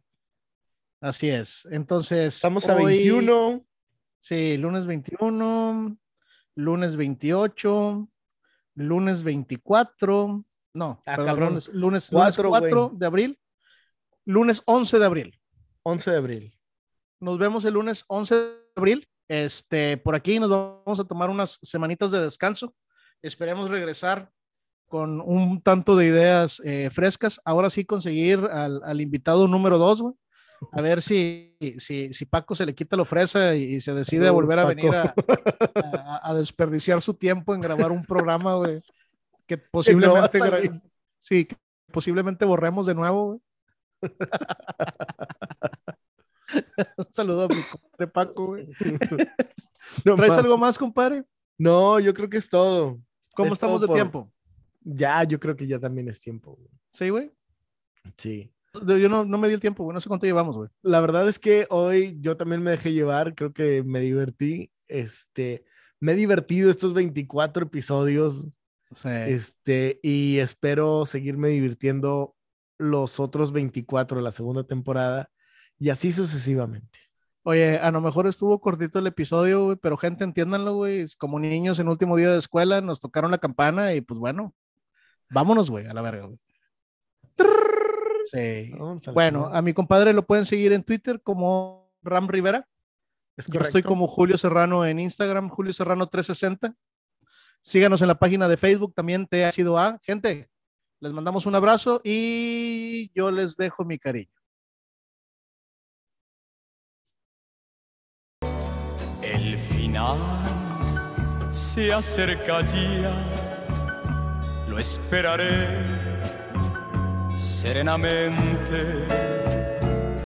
Así es. Entonces. Estamos a 21. Sí, lunes 21, lunes 28, lunes 24. No, ah, perdón, lunes, 4, de abril. Lunes 11 de abril. 11 de abril. Nos vemos el lunes 11 de abril. Este, por aquí nos vamos a tomar unas semanitas de descanso. Esperemos regresar con un tanto de ideas eh, frescas. Ahora sí conseguir al, al invitado número dos, güey. A ver si, si, si, Paco se le quita la fresa y, se decide a volver a venir a, a, desperdiciar su tiempo en grabar un programa, güey, que posiblemente, sí, que posiblemente borremos de nuevo, güey. Un saludo a mi compadre Paco, güey. ¿Traes algo más, compadre? No, yo creo que es todo. ¿Cómo estamos de tiempo? Ya, yo creo que ya también es tiempo. Güey. ¿Sí, güey? Sí. Yo no, no, me di el tiempo, güey. No sé cuánto llevamos, güey. La verdad es que hoy yo también me dejé llevar. Creo que me divertí. Este, me he divertido estos 24 episodios. Sí. Este, y espero seguirme divirtiendo los otros 24 de la segunda temporada y así sucesivamente. Oye, a lo mejor estuvo cortito el episodio, güey, pero gente, entiéndanlo, güey. Como niños en último día de escuela, nos tocaron la campana y pues bueno, vámonos, güey, a la verga, güey. Sí. Bueno, a mi compadre lo pueden seguir en Twitter como Ram Rivera. Es Yo estoy como Julio Serrano en Instagram, Julio Serrano 360. Síganos en la página de Facebook también, te ha sido a. Gente, les mandamos un abrazo y yo les dejo mi cariño. El final se acerca ya, lo esperaré serenamente